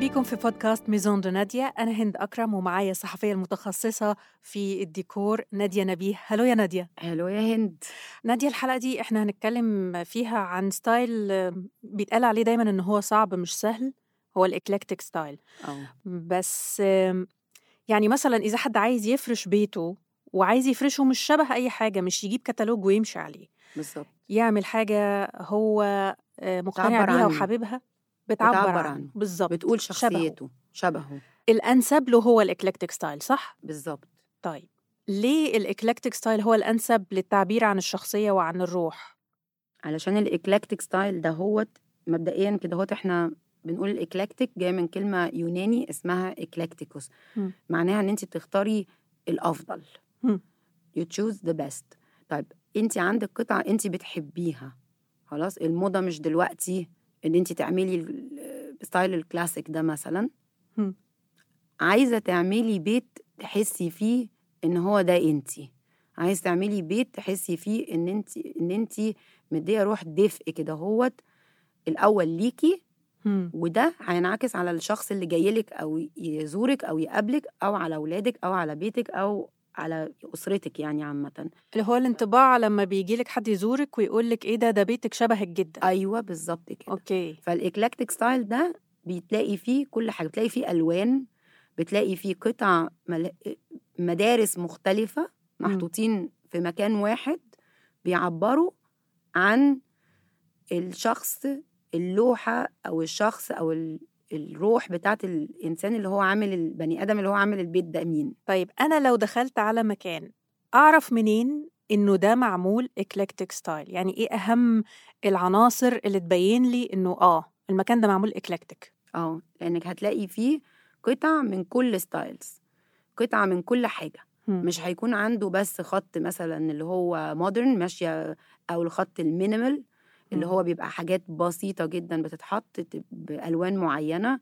بيكم في بودكاست Maison de Nadia. أنا هند أكرم ومعايا الصحفية المتخصصة في الديكور نادية نبيه. hello يا نادية. hello يا هند. نادية الحلقة دي إحنا هنتكلم فيها عن style بيتقال عليه دايما إن هو صعب مش سهل. هو ال eclectic style. بس يعني مثلا إذا حد عايز يفرش بيته وعايز يفرشه مش شبه أي حاجة مش يجيب كتالوج ويمشي عليه. بالظبط. يعمل حاجة هو آه، مقتنع بيها. وحاببها. بتعبر, بتعبر عنه. بالظبط بتقول شبهه. شخصيته شبهه الأنسب له هو ال eclectic style صح؟ بالظبط طيب ليه ال eclectic style هو الأنسب للتعبير عن الشخصية وعن الروح؟ علشان الاكلكتيك ستايل ده هو مبدئيا كده هو إحنا بنقول ال eclectic جاي من كلمة يوناني اسمها eklektikos. معناها إن انت تختاري الأفضل you choose the best طيب انت عندك قطعة انت بتحبيها خلاص الموضة مش دلوقتي إن انت تعملي style ال classic ده مثلا مم. عايزة تعملي بيت تحسي فيه إن هو ده انت عايز تعملي بيت تحسي فيه إن انت إن انت مدية روح دفء كده هو الأول ليكي. وده هينعكس على الشخص اللي جاي لك أو يزورك أو يقابلك أو على أولادك أو على بيتك أو على أسرتك يعني عامه. اللي هو الانطباع لما بيجي لك حد يزورك ويقول لك إيه ده ده بيتك شبهك جدا. أيوه بالظبط كده. okay. فال eclectic style ده بتلاقي فيه كل حاجة بتلاقي فيه ألوان بتلاقي فيه قطع مل... مدارس مختلفة محطوطين في مكان واحد بيعبروا عن الشخص اللوحة أو الشخص أو. الروح بتاعت الإنسان اللي هو عامل البني آدم اللي هو عامل البيت ده مين؟ طيب أنا لو دخلت على مكان أعرف منين إنه ده معمول eclectic style يعني إيه أهم العناصر اللي تبين لي إنه آه المكان ده معمول eclectic آه لأنك هتلاقي فيه قطع من كل styles قطع من كل حاجة. مش هيكون عنده بس خط مثلا اللي هو modern ماشية أو الخط ال minimal اللي مم. هو بيبقى حاجات بسيطة جدا بتتحط بألوان معينة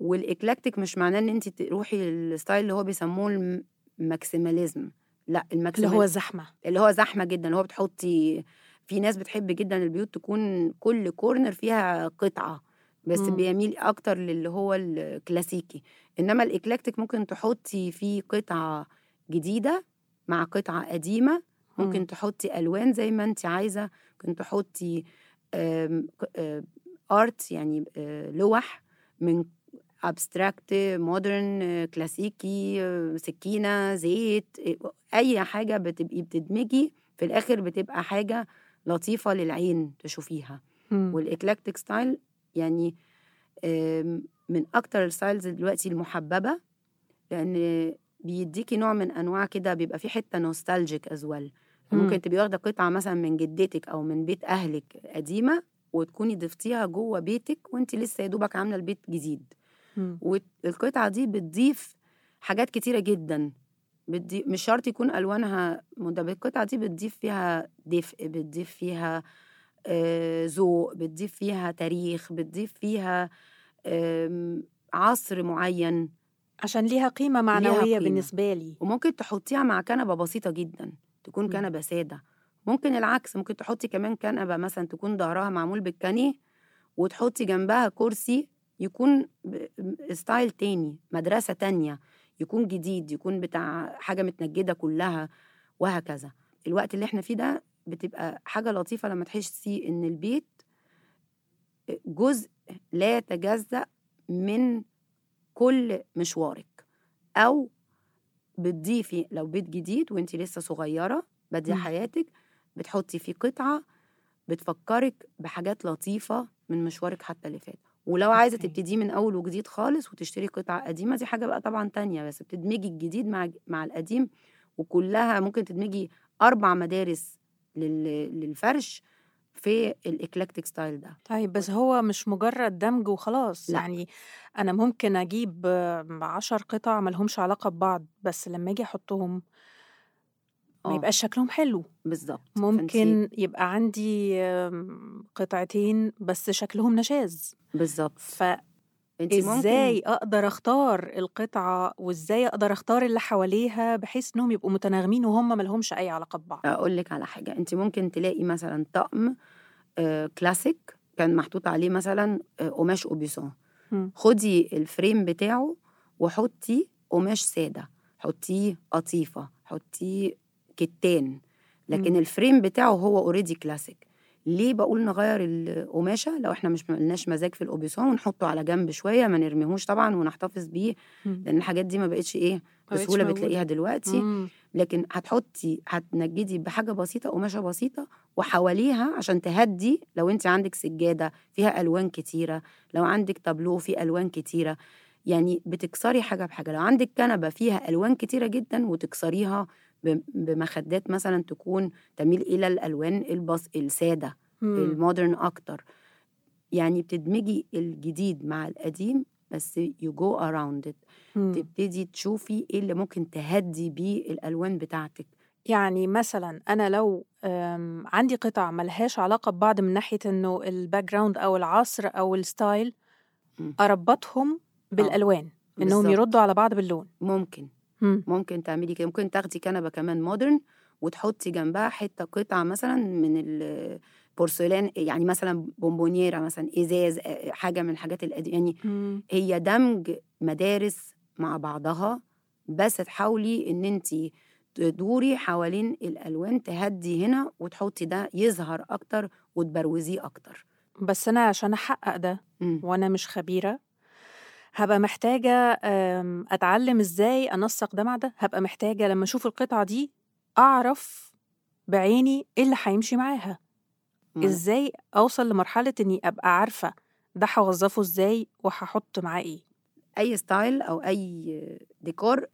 وال eclectic مش معناه إن انت تروحي لل style اللي هو بيسموه ال maximalism لأ اللي ال maximal هو زحمة اللي هو زحمة جدا اللي هو بتحطي في ناس بتحب جدا البيوت تكون كل corner فيها قطعة بس مم. بيميل أكتر للي هو الكلاسيكي إنما ال eclectic ممكن تحطي فيه قطعة جديدة مع قطعة قديمة مم. ممكن تحطي ألوان زي ما انت عايزة ممكن تحطي art يعني آه، لوح من abstract modern كلاسيكي سكينة زيت آه، أي حاجة بتبقي بتدمجي في الآخر بتبقى حاجة لطيفة للعين تشوفيها مم. وال eclectic style يعني من أكتر ال styles دلوقتي المحببة لأن بيديكي نوع من أنواع كده بيبقى في حتة nostalgic as well مم. ممكن تبقي واخدة قطعة مثلا من جدتك أو من بيت أهلك قديمة وتكوني ضفتيها جوه بيتك وانت لسه يا دوبك عاملة البيت جديد. مم. والقطعة دي بتضيف حاجات كتيرة جدا. بتضيف مش شرط يكون ألوانها مدببه القطعة دي بتضيف فيها دفء بتضيف فيها آه، ذوق بتضيف فيها تاريخ بتضيف فيها آم، عصر معين. عشان ليها قيمة معنوية قيمة. بالنسبة لي. وممكن تحطيها مع كنبة بسيطة جدا. تكون مم. كنبة سادة ممكن العكس ممكن تحطي كمان كنبة مثلا تكون ظهرها معمول بالكانيه وتحطي جنبها كرسي يكون ستايل تاني مدرسة تانية يكون جديد يكون بتاع حاجة متنجدة كلها وهكذا الوقت اللي إحنا فيه ده بتبقى حاجة لطيفة لما تحسي إن البيت جزء لا يتجزأ من كل مشوارك أو بتضيفي لو بيت جديد وانت لسه صغيرة باديه. حياتك بتحطي فيه قطعة بتفكرك بحاجات لطيفة من مشوارك حتى اللي فات ولو عايزة. تبتدي من أول وجديد خالص وتشتري قطعة قديمة دي حاجة بقى طبعا تانية بس بتدمجي الجديد مع مع القديم وكلها ممكن تدمجي أربع مدارس لل- للفرش في ال eclectic style ده. طيب بس هو مش مجرد دمج وخلاص لأ. يعني أنا ممكن أجيب آه، عشر قطع ملهمش علاقة ببعض بس لما أجي أحطهم ما آه. يبقاش شكلهم حلو. بالظبط ممكن يبقى عندي آم، قطعتين بس شكلهم نشاز. بالظبط انت ممكن أقدر أختار القطعة وإزاي أقدر أختار اللي حواليها بحيث إنهم يبقوا متناغمين وهم ملهمش أي علاقة ببعض أقول لك على حاجة انت ممكن تلاقي مثلا طقم آه، كلاسيك كان محطوط عليه مثلا آه، قماش أوبيسون. خدي ال frame بتاعه وحطي قماش سادة حطيه قطيفة حطيه كتان لكن مم. ال frame بتاعه هو already classic ليه بقول نغير القماشة لو إحنا مش ملناش مزاج في الاوبيسون ونحطه على جنب شوية ما نرميهوش طبعا ونحتفظ بيه. لأن الحاجات دي ما بقتش إيه بسهولة. بتلاقيها دلوقتي مم. لكن هتحطي هتنجدي بحاجة بسيطة قماشة بسيطة وحواليها عشان تهدي لو أنت عندك سجادة فيها ألوان كتيرة لو عندك تابلو فيه ألوان كتيرة يعني بتكسري حاجة بحاجة لو عندك كنبة فيها ألوان كتيرة جدا وتكسريها بمخدات مثلا تكون تميل إلى الألوان البس السادة. المودرن أكتر يعني بتدمجي الجديد مع القديم بس go around it مم. تبتدي تشوفي إيه اللي ممكن تهدي بيه الألوان بتاعتك يعني مثلا أنا لو عندي قطع ملهاش علاقة ببعض من ناحية إنه ال background أو العصر أو ال style. أربطهم بالألوان إنهم. يردوا على بعض باللون ممكن مم. ممكن تعملي كده ممكن تاخدي كنبة كمان modern وتحطي جنبها حتة قطعه مثلا من البورسلان يعني مثلا بونبونييرا مثلا إزاز حاجة من الحاجات القديمة يعني مم. هي دمج مدارس مع بعضها بس تحاولي إن انت تدوري حوالين الألوان تهدي هنا وتحطي ده يظهر أكتر وتبروزيه أكتر بس أنا عشان أحقق ده مم. وأنا مش خبيرة هبقى محتاجة أم، أتعلم إزاي أنسق ده مع ده هبقى محتاجة لما أشوف القطعة دي أعرف بعيني إيه اللي هيمشي معاها. ما- إزاي أوصل لمرحلة إني أبقى عارفة ده هوظفه إزاي وهحط معاه إيه. أي style أو أي ديكور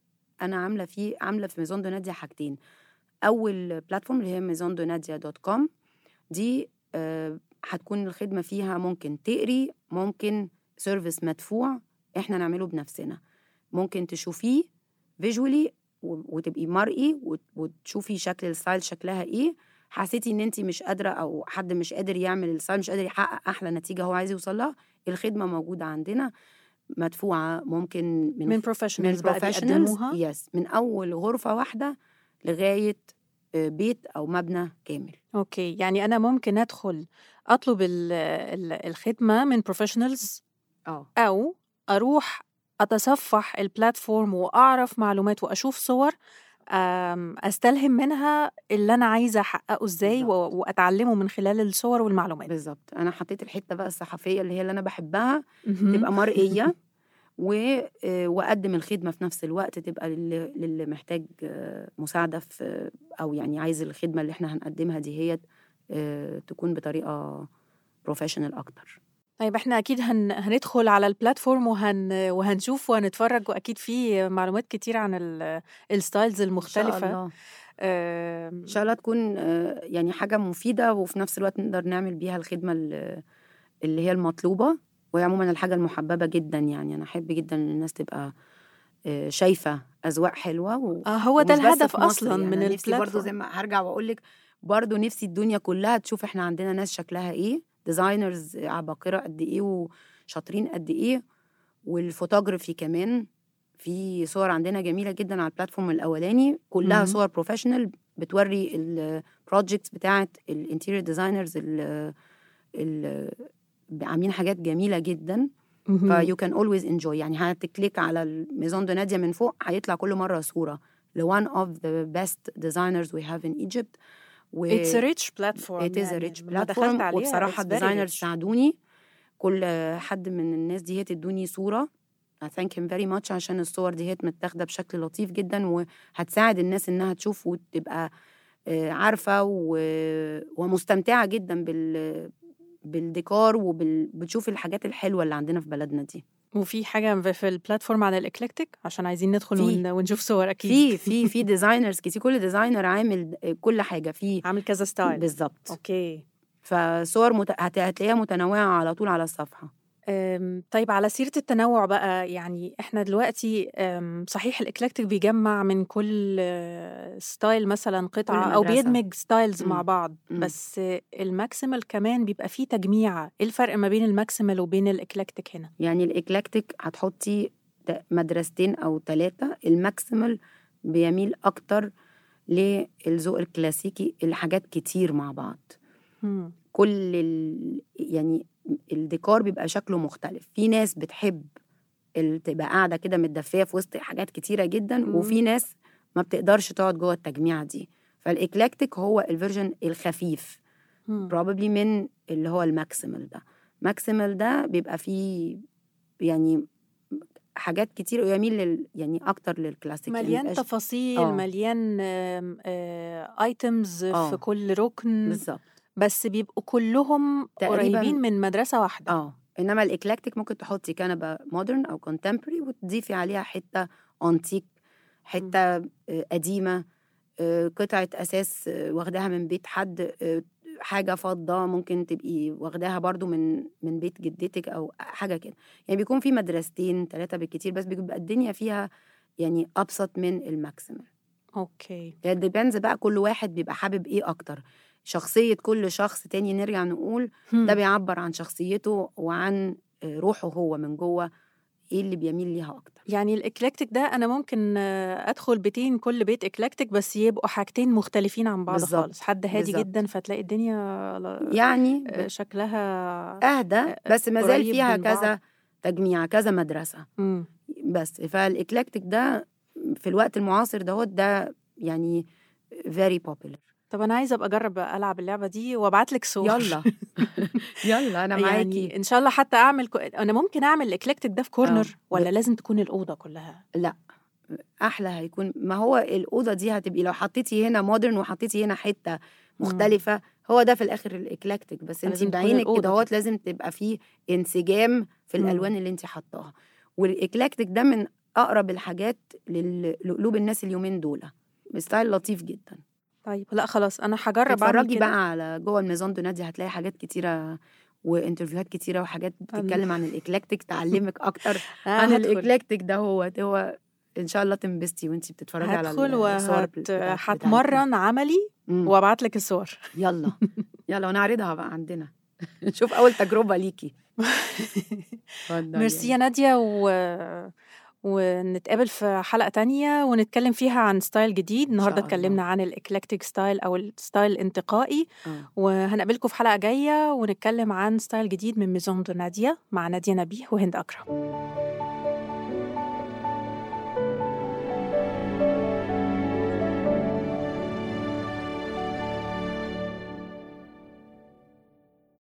أنا عاملة فيه عاملة في ميزون دو ناديا حاجتين. أول platform اللي هي ميزون دو ناديا dot com دي آه، هتكون الخدمة فيها ممكن تقري ممكن service مدفوع إحنا نعمله بنفسنا. ممكن تشوفيه visually وتبقي مرئي وت- وتشوفي شكل ال style شكلها إيه. حسيتي ان انت مش قادرة أو حد مش قادر يعمل ال style مش قادر يحقق أحلى نتيجة هو عايز يوصل لها الخدمة موجودة عندنا مدفوعة. ممكن من من professionals بقى بيقدموها؟ yes من أول غرفة واحدة لغاية آه، بيت أو مبنى كامل. okay. يعني أنا ممكن أدخل أطلب ال- ال- الخدمة من professionals آه. أو أروح أتصفح ال platform وأعرف معلومات وأشوف صور أستلهم منها اللي أنا عايزة أحققه إزاي. وأتعلمه من خلال الصور والمعلومات بالظبط أنا حطيت الحتة بقى الصحفية اللي هي اللي أنا بحبها. تبقى مرئية و... آه، وأقدم الخدمة في نفس الوقت تبقى للي, للي محتاج آه، مساعدة في أو يعني عايز الخدمة اللي إحنا هنقدمها دي هي آه، تكون بطريقة بروفيشنال أكتر طيب إحنا أكيد هن... هندخل على البلاتفورم وهن... وهنشوف وهنتفرج وأكيد في معلومات كتير عن ال... ال styles إن شاء المختلفة. الله. إن شاء الله تكون آه، يعني حاجة مفيدة وفي نفس الوقت نقدر نعمل بيها الخدمة ال- اللي هي المطلوبة. وهي عموما الحاجة المحببة جدا يعني. أنا أحب جدا إن الناس تبقى آه، شايفة أذواق حلوة و... آه هو ده الهدف أصلا يعني. من ال platform زي ما هرجع وأقول لك برضو نفسي الدنيا كلها تشوف إحنا عندنا ناس شكلها إيه. designers عباقرة قد إيه وشاطرين قد إيه والفوتوغرافي كمان في صور عندنا جميلة جدا على ال platform الأولاني كلها مهم. صور professional بتوري ال projects بتاعت ال interior designers عاملين حاجات جميلة جدا. you can always enjoy يعني هت click على الميزون دو ناديا من فوق هيطلع كل مرة صورة ل one of the best designers we have in Egypt و It's a rich platform it is a rich لما دخلت platform. عليها وبصراحة it's very ال designers. ساعدوني كل حد من الناس دي هي تدوني صورة. I thank him very much عشان الصور دي هي متاخدة بشكل لطيف جدا وهتساعد الناس إنها تشوف وتبقى آه، عارفة و- ومستمتعة جدا بال بالديكور وبتشوف الحاجات الحلوة اللي عندنا في بلدنا دي. وفي حاجة في- ال platform عن ال eclectic عشان عايزين ندخل. ون... ونشوف صور أكيد. في في في designers كتير. كل designer عامل كل حاجة. في عامل كذا style بالظبط. okay. فصور مت... هت- هتلاقيها متنوعة على طول على الصفحة. أم، طيب على سيرة التنوع بقى يعني إحنا دلوقتي أم، صحيح ال eclectic بيجمع من كل style مثلا قطعة أو مدرسة. بيدمج styles مع مم. بعض مم. بس ال maximal كمان بيبقى فيه تجميع إيه الفرق ما بين ال maximal وبين ال eclectic هنا يعني ال eclectic هتحطي مدرستين أو ثلاثة ال maximal بيميل أكتر للذوق الكلاسيكي الحاجات كتير مع بعض مم. كل ال... يعني الديكور بيبقى شكله مختلف في ناس بتحب تبقى قاعدة كده متدفية في وسط حاجات كتيرة جدا مم. وفي ناس ما بتقدرش تقعد جوه التجميعة دي فال eclectic هو ال version الخفيف probably من اللي هو ال maximal ده maximal ده بيبقى فيه يعني حاجات كتير ويميل لل يعني أكتر للكلاسيك يعني مليان مبقاش- تفاصيل آه. مليان items في آه. كل ركن بالظبط بس بيبقوا كلهم قريبين من مدرسة واحدة. آه إنما ال eclectic ممكن تحطي كنبة modern أو contemporary وتضيفي عليها حتة انتيك حتة آه، قديمة آه، قطعة أساس آه، واخداها من بيت حد حاجة فضة ممكن تبقي واخداها برضو من من بيت جدتك أو حاجة كده. يعني بيكون في مدرستين ثلاثة بالكتير بس بيبقى الدنيا فيها يعني أبسط من ال maximal. Okay. يعني depends بقى كل واحد بيبقى حابب إيه أكتر. شخصية كل شخص تاني نرجع نقول ده. بيعبر عن شخصيته وعن آه، روحه هو من جوه إيه اللي بيميل ليها أكتر يعني ال eclectic ده أنا ممكن آه، أدخل بيتين كل بيت eclectic بس يبقوا حاجتين مختلفين عن بعض بالظبط، خالص حد هادي بالظبط. جدا فتلاقي الدنيا يعني آه، شكلها أهدى بس ما زال فيها. كذا تجميع كذا مدرسة مم. بس فال eclectic ده في الوقت المعاصر دهوت ده يعني very popular طب أنا عايزة أبقى أجرب ألعب اللعبة دي وأبعت لك صور. يلا. يلا أنا معاكي. يعني إن شاء الله حتى أعمل كو... أنا ممكن أعمل ال eclectic ده في corner آه. ولا لازم تكون الأوضة كلها؟ أحلى هيكون. ما هو الأوضة دي هتبقي لو حطيتي هنا modern وحطيتي هنا حتة مختلفة هو ده في الآخر ال eclectic بس أنت بعينك كده هوت. لازم تبقى فيه انسجام في مم. الألوان اللي أنت حطاها. وال eclectic ده من أقرب الحاجات لقلوب الناس اليومين دول. style لطيف جدا. طيب لأ خلاص أنا هجرب أعمل اتفرجي كده. بقى على جوه ال Maison de Nadia هتلاقي حاجات كتيرة و interview هات كتيرة وحاجات بتتكلم عن ال eclectic تعلمك أكتر آه، عن. ال eclectic ده هو هو إن شاء الله تنبسطي وانتي بتتفرجي على الصور هتمرن عملي. وأبعت لك الصور. يلا. يلا ونعرضها بقى عندنا. نشوف أول تجربة ليكي. ميرسي يا نادية و... ونتقابل في حلقة تانية ونتكلم فيها عن style جديد النهاردة. اتكلمنا عن ال eclectic style أو ال style الانتقائي آه. وهنقابلكم في حلقة جاية ونتكلم عن style جديد من Maison de Nadia مع نادية نبيه وهند أكرم